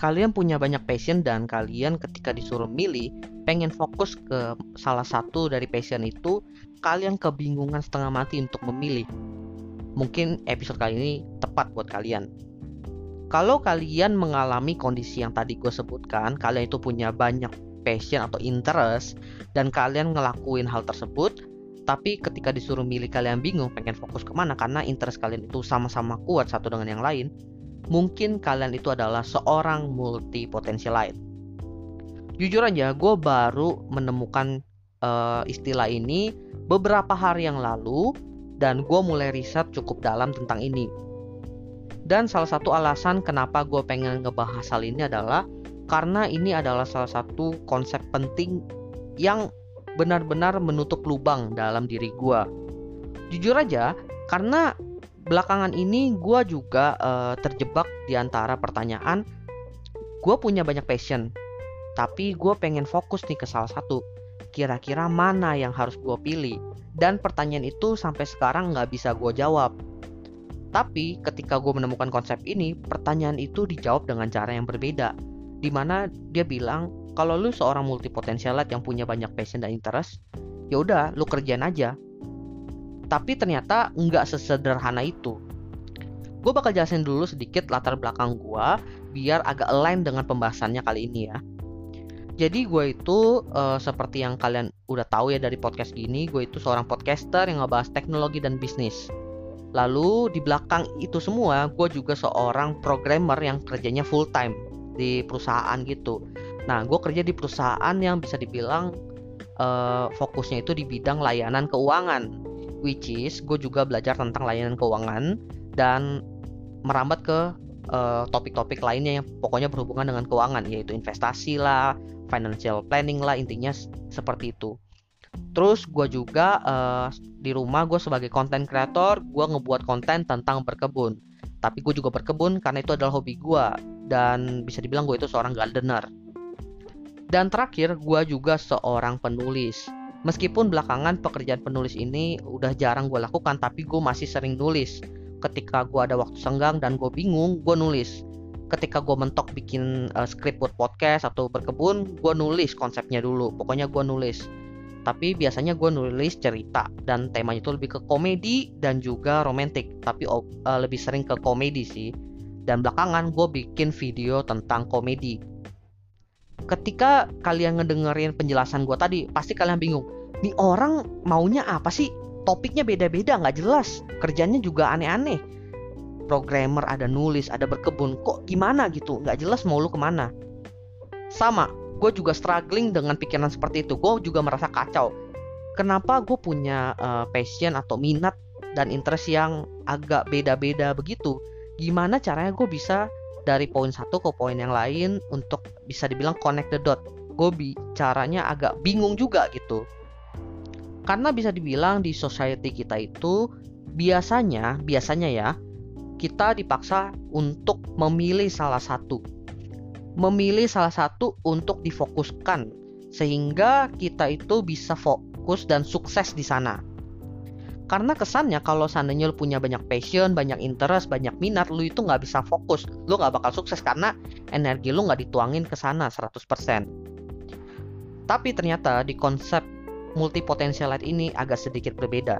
kalian punya banyak passion dan kalian ketika disuruh milih pengen fokus ke salah satu dari passion itu kalian kebingungan setengah mati untuk memilih. Mungkin episode kali ini tepat buat kalian. Kalau kalian mengalami kondisi yang tadi gue sebutkan kalian itu punya banyak passion atau interest dan kalian ngelakuin hal tersebut tapi ketika disuruh milih kalian bingung pengen fokus ke mana karena interest kalian itu sama-sama kuat satu dengan yang lain mungkin kalian itu adalah seorang multi potentialite. Jujur aja, gue baru menemukan uh, istilah ini beberapa hari yang lalu dan gue mulai riset cukup dalam tentang ini. Dan salah satu alasan kenapa gue pengen ngebahas hal ini adalah karena ini adalah salah satu konsep penting yang benar-benar menutup lubang dalam diri gue. Jujur aja, karena belakangan ini gue juga uh, terjebak di antara pertanyaan gue punya banyak passion tapi gue pengen fokus nih ke salah satu. Kira-kira mana yang harus gue pilih? Dan pertanyaan itu sampai sekarang nggak bisa gue jawab. Tapi ketika gue menemukan konsep ini pertanyaan itu dijawab dengan cara yang berbeda di mana dia bilang kalau lu seorang multipotensialat yang punya banyak passion dan interest ya udah lu kerjain aja tapi ternyata nggak sesederhana itu. Gue bakal jelasin dulu sedikit latar belakang gue biar agak align dengan pembahasannya kali ini ya. Jadi gue itu uh, seperti yang kalian udah tahu ya dari podcast gini, gue itu seorang podcaster yang ngebahas teknologi dan bisnis. Lalu di belakang itu semua, gue juga seorang programmer yang kerjanya full time di perusahaan gitu. Nah, gue kerja di perusahaan yang bisa dibilang uh, fokusnya itu di bidang layanan keuangan which is gue juga belajar tentang layanan keuangan dan merambat ke uh, topik-topik lainnya yang pokoknya berhubungan dengan keuangan yaitu investasi lah, financial planning lah intinya seperti itu. Terus gue juga uh, di rumah gue sebagai content creator gue ngebuat konten tentang berkebun. Tapi gue juga berkebun karena itu adalah hobi gue dan bisa dibilang gue itu seorang gardener. Dan terakhir gue juga seorang penulis Meskipun belakangan pekerjaan penulis ini udah jarang gue lakukan, tapi gue masih sering nulis. Ketika gue ada waktu senggang dan gue bingung, gue nulis. Ketika gue mentok bikin uh, skrip buat podcast atau berkebun, gue nulis konsepnya dulu. Pokoknya gue nulis. Tapi biasanya gue nulis cerita dan temanya itu lebih ke komedi dan juga romantis. Tapi uh, lebih sering ke komedi sih. Dan belakangan gue bikin video tentang komedi ketika kalian ngedengerin penjelasan gue tadi pasti kalian bingung nih orang maunya apa sih? Topiknya beda-beda nggak jelas. Kerjanya juga aneh-aneh. Programmer ada nulis ada berkebun kok gimana gitu? Nggak jelas mau lu ke mana. Sama gue juga struggling dengan pikiran seperti itu. Gue juga merasa kacau. Kenapa gue punya uh, passion atau minat dan interest yang agak beda-beda begitu? Gimana caranya gue bisa dari poin satu ke poin yang lain untuk bisa dibilang connect the dot. Gue caranya agak bingung juga gitu. Karena bisa dibilang di society kita itu biasanya biasanya ya kita dipaksa untuk memilih salah satu. Memilih salah satu untuk difokuskan sehingga kita itu bisa fokus dan sukses di sana karena kesannya kalau seandainya lu punya banyak passion, banyak interest, banyak minat, lu itu nggak bisa fokus, lu nggak bakal sukses karena energi lu nggak dituangin ke sana 100%. Tapi ternyata di konsep multipotensialite ini agak sedikit berbeda.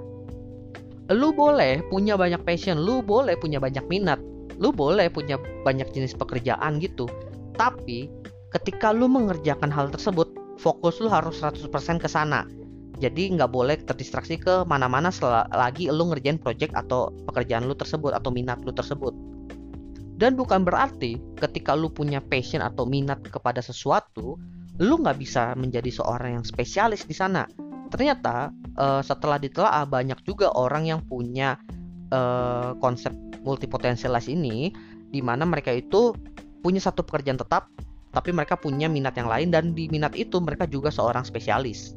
Lu boleh punya banyak passion, lu boleh punya banyak minat, lu boleh punya banyak jenis pekerjaan gitu. Tapi ketika lu mengerjakan hal tersebut, fokus lu harus 100% ke sana jadi nggak boleh terdistraksi ke mana-mana selagi lu ngerjain project atau pekerjaan lu tersebut atau minat lu tersebut. Dan bukan berarti ketika lu punya passion atau minat kepada sesuatu lu nggak bisa menjadi seorang yang spesialis di sana. Ternyata uh, setelah ditelaah banyak juga orang yang punya uh, konsep multipotensialis ini di mana mereka itu punya satu pekerjaan tetap tapi mereka punya minat yang lain dan di minat itu mereka juga seorang spesialis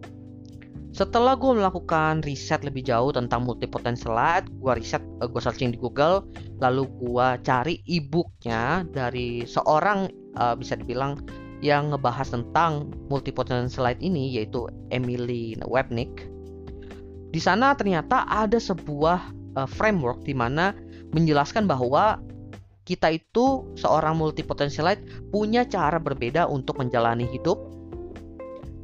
setelah gue melakukan riset lebih jauh tentang multipotentialite, gue riset, uh, gue searching di Google, lalu gue cari e-booknya dari seorang uh, bisa dibilang yang ngebahas tentang multipotentialite ini yaitu Emily Webnick. Di sana ternyata ada sebuah uh, framework di mana menjelaskan bahwa kita itu seorang multi potentialite punya cara berbeda untuk menjalani hidup,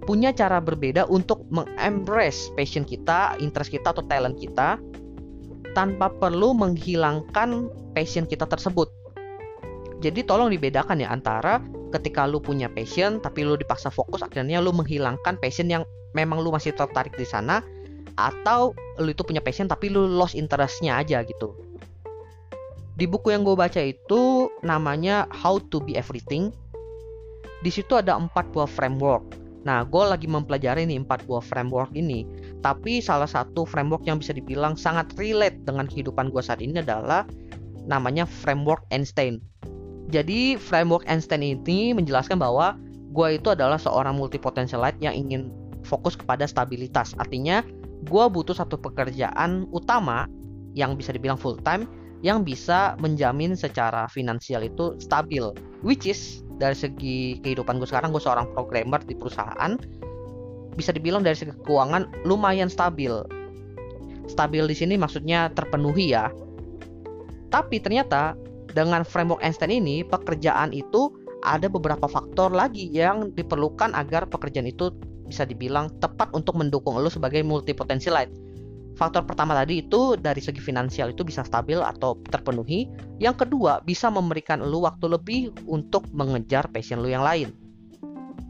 punya cara berbeda untuk mengembrace passion kita, interest kita atau talent kita tanpa perlu menghilangkan passion kita tersebut. Jadi tolong dibedakan ya antara ketika lu punya passion tapi lu dipaksa fokus akhirnya lu menghilangkan passion yang memang lu masih tertarik di sana atau lu itu punya passion tapi lu lost interestnya aja gitu. Di buku yang gue baca itu namanya How to Be Everything. Di situ ada empat buah framework. Nah, gue lagi mempelajari nih empat buah framework ini. Tapi salah satu framework yang bisa dibilang sangat relate dengan kehidupan gue saat ini adalah namanya framework Einstein. Jadi framework Einstein ini menjelaskan bahwa gue itu adalah seorang multipotentialite yang ingin fokus kepada stabilitas. Artinya gue butuh satu pekerjaan utama yang bisa dibilang full time yang bisa menjamin secara finansial itu stabil which is dari segi kehidupan gue sekarang gue seorang programmer di perusahaan bisa dibilang dari segi keuangan lumayan stabil. Stabil di sini maksudnya terpenuhi ya. Tapi ternyata dengan framework Einstein ini pekerjaan itu ada beberapa faktor lagi yang diperlukan agar pekerjaan itu bisa dibilang tepat untuk mendukung lo sebagai multi potentialite Faktor pertama tadi itu dari segi finansial itu bisa stabil atau terpenuhi. Yang kedua, bisa memberikan lu waktu lebih untuk mengejar passion lu yang lain.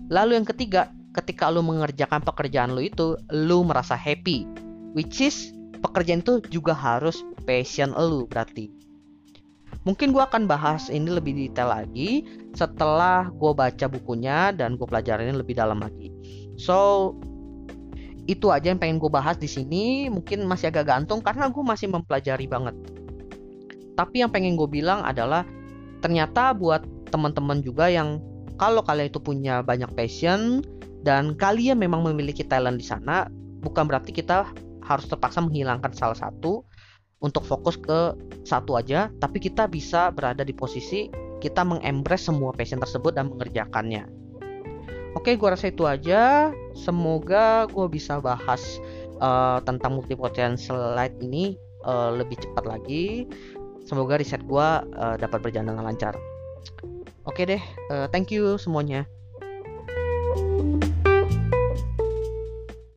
Lalu yang ketiga, ketika lu mengerjakan pekerjaan lu itu, lu merasa happy. Which is pekerjaan itu juga harus passion lu berarti. Mungkin gue akan bahas ini lebih detail lagi setelah gue baca bukunya dan gue pelajarin lebih dalam lagi. So, itu aja yang pengen gue bahas di sini. Mungkin masih agak gantung karena gue masih mempelajari banget. Tapi yang pengen gue bilang adalah ternyata buat teman-teman juga yang kalau kalian itu punya banyak passion dan kalian memang memiliki talent di sana bukan berarti kita harus terpaksa menghilangkan salah satu untuk fokus ke satu aja tapi kita bisa berada di posisi kita mengembrace semua passion tersebut dan mengerjakannya. Oke, gue rasa itu aja. Semoga gue bisa bahas uh, tentang multipotential light ini uh, lebih cepat lagi. Semoga riset gue uh, dapat berjalan dengan lancar. Oke deh, uh, thank you semuanya.